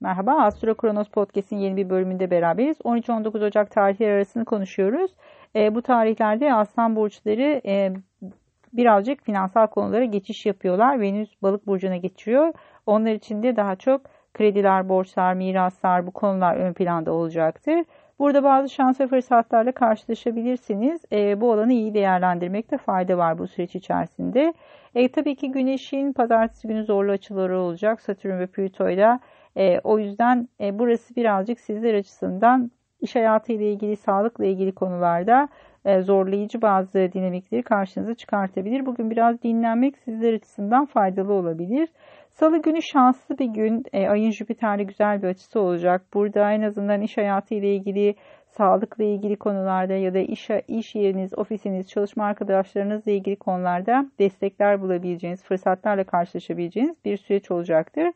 Merhaba, Astro Kronos Podcast'in yeni bir bölümünde beraberiz. 13-19 Ocak tarihleri arasını konuşuyoruz. E, bu tarihlerde Aslan Burçları e, birazcık finansal konulara geçiş yapıyorlar. Venüs Balık Burcu'na geçiyor. Onlar için de daha çok krediler, borçlar, miraslar bu konular ön planda olacaktır. Burada bazı şans ve fırsatlarla karşılaşabilirsiniz. E, bu alanı iyi değerlendirmekte fayda var bu süreç içerisinde. E, tabii ki Güneş'in pazartesi günü zorlu açıları olacak. Satürn ve Plüto ile e, o yüzden e, burası birazcık sizler açısından iş hayatı ile ilgili, sağlıkla ilgili konularda e, zorlayıcı bazı dinamikleri karşınıza çıkartabilir. Bugün biraz dinlenmek sizler açısından faydalı olabilir. Salı günü şanslı bir gün. E, ayın Jüpiter'le güzel bir açısı olacak. Burada en azından iş hayatı ile ilgili, sağlıkla ilgili konularda ya da iş, iş yeriniz, ofisiniz, çalışma arkadaşlarınızla ilgili konularda destekler bulabileceğiniz, fırsatlarla karşılaşabileceğiniz bir süreç olacaktır.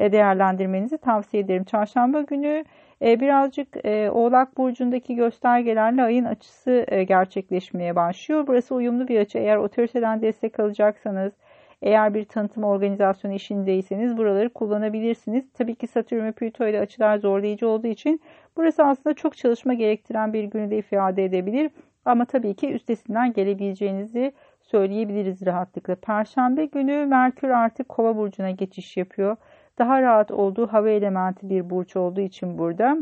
E, değerlendirmenizi tavsiye ederim. Çarşamba günü e, birazcık e, Oğlak Burcu'ndaki göstergelerle ayın açısı gerçekleşmeye başlıyor. Burası uyumlu bir açı. Eğer otoriteden destek alacaksanız, eğer bir tanıtım organizasyonu işindeyseniz buraları kullanabilirsiniz. Tabii ki Satürn ve Plüto ile açılar zorlayıcı olduğu için burası aslında çok çalışma gerektiren bir günü de ifade edebilir. Ama tabii ki üstesinden gelebileceğinizi söyleyebiliriz rahatlıkla. Perşembe günü Merkür artık Kova burcuna geçiş yapıyor daha rahat olduğu hava elementi bir burç olduğu için burada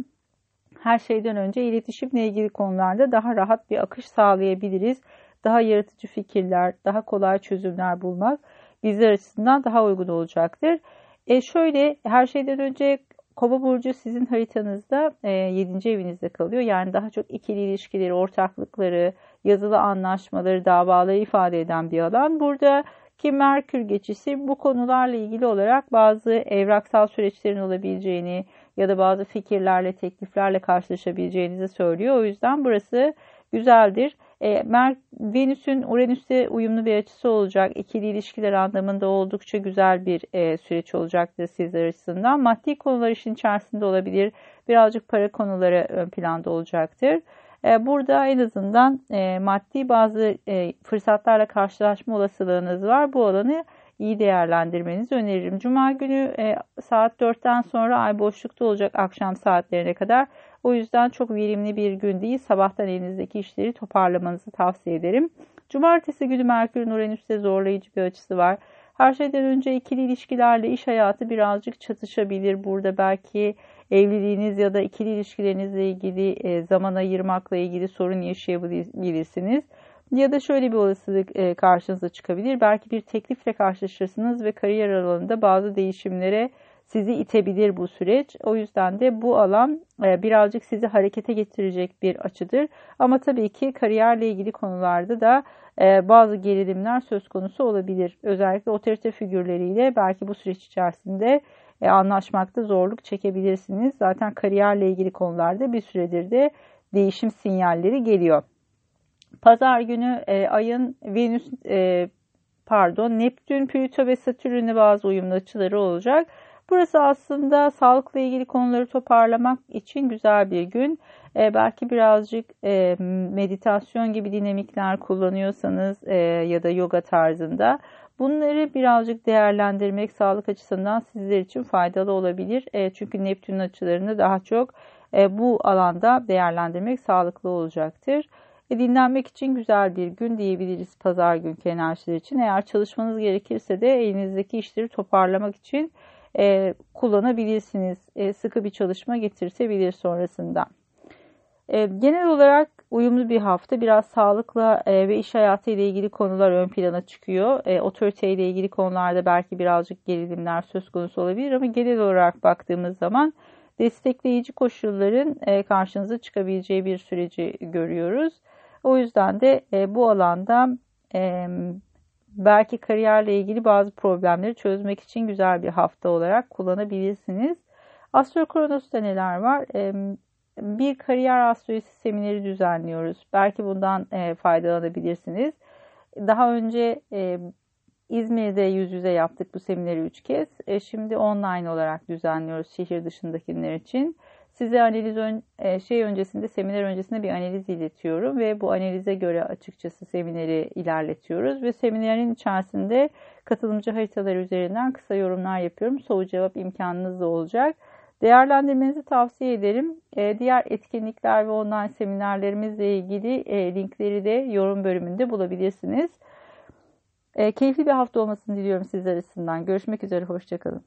her şeyden önce iletişimle ilgili konularda daha rahat bir akış sağlayabiliriz. Daha yaratıcı fikirler, daha kolay çözümler bulmak bizler açısından daha uygun olacaktır. E şöyle her şeyden önce Kova burcu sizin haritanızda e, 7. evinizde kalıyor. Yani daha çok ikili ilişkileri, ortaklıkları, yazılı anlaşmaları, davaları ifade eden bir alan. Burada ki Merkür geçişi bu konularla ilgili olarak bazı evraksal süreçlerin olabileceğini ya da bazı fikirlerle, tekliflerle karşılaşabileceğinizi söylüyor. O yüzden burası güzeldir. E, Venüs'ün Uranüs'te uyumlu bir açısı olacak. İkili ilişkiler anlamında oldukça güzel bir e, süreç olacaktır sizler açısından. Maddi konular işin içerisinde olabilir. Birazcık para konuları ön planda olacaktır. E, burada en azından e, maddi bazı e, fırsatlarla karşılaşma olasılığınız var. Bu alanı iyi değerlendirmenizi öneririm. Cuma günü saat 4'ten sonra ay boşlukta olacak akşam saatlerine kadar. O yüzden çok verimli bir gün değil. Sabahtan elinizdeki işleri toparlamanızı tavsiye ederim. Cumartesi günü Merkür'ün Uranüs'te zorlayıcı bir açısı var. Her şeyden önce ikili ilişkilerle iş hayatı birazcık çatışabilir. Burada belki evliliğiniz ya da ikili ilişkilerinizle ilgili e, zaman ayırmakla ilgili sorun yaşayabilirsiniz. Ya da şöyle bir olasılık e, karşınıza çıkabilir. Belki bir teklifle karşılaşırsınız ve kariyer alanında bazı değişimlere sizi itebilir bu süreç. O yüzden de bu alan e, birazcık sizi harekete getirecek bir açıdır. Ama tabii ki kariyerle ilgili konularda da bazı gerilimler söz konusu olabilir. Özellikle otorite figürleriyle belki bu süreç içerisinde e, anlaşmakta zorluk çekebilirsiniz. Zaten kariyerle ilgili konularda bir süredir de değişim sinyalleri geliyor. Pazar günü e, ayın Venüs e, pardon Neptün, Plüto ve Satürn'le bazı uyumlu açıları olacak. Burası aslında sağlıkla ilgili konuları toparlamak için güzel bir gün. E, belki birazcık e, meditasyon gibi dinamikler kullanıyorsanız e, ya da yoga tarzında Bunları birazcık değerlendirmek sağlık açısından sizler için faydalı olabilir. E, çünkü Neptün açılarını daha çok e, bu alanda değerlendirmek sağlıklı olacaktır. E, dinlenmek için güzel bir gün diyebiliriz pazar günkü enerjiler için. Eğer çalışmanız gerekirse de elinizdeki işleri toparlamak için e, kullanabilirsiniz. E, sıkı bir çalışma getirtebilir sonrasında. E, genel olarak uyumlu bir hafta. Biraz sağlıkla e, ve iş hayatı ile ilgili konular ön plana çıkıyor. E, otorite ile ilgili konularda belki birazcık gerilimler söz konusu olabilir ama genel olarak baktığımız zaman destekleyici koşulların e, karşınıza çıkabileceği bir süreci görüyoruz. O yüzden de e, bu alanda e, belki kariyerle ilgili bazı problemleri çözmek için güzel bir hafta olarak kullanabilirsiniz. Astro Kronos'ta neler var? Bir kariyer astrolojisi semineri düzenliyoruz. Belki bundan e, faydalanabilirsiniz. Daha önce e, İzmir'de yüz yüze yaptık bu semineri üç kez. E, şimdi online olarak düzenliyoruz şehir dışındakiler için. Size analiz ön, e, şey öncesinde, seminer öncesinde bir analiz iletiyorum ve bu analize göre açıkçası semineri ilerletiyoruz ve seminerin içerisinde katılımcı haritalar üzerinden kısa yorumlar yapıyorum. Soru cevap imkanınız olacak. Değerlendirmenizi tavsiye ederim. E, diğer etkinlikler ve online seminerlerimizle ilgili e, linkleri de yorum bölümünde bulabilirsiniz. Keyifli bir hafta olmasını diliyorum sizler açısından. Görüşmek üzere, hoşçakalın.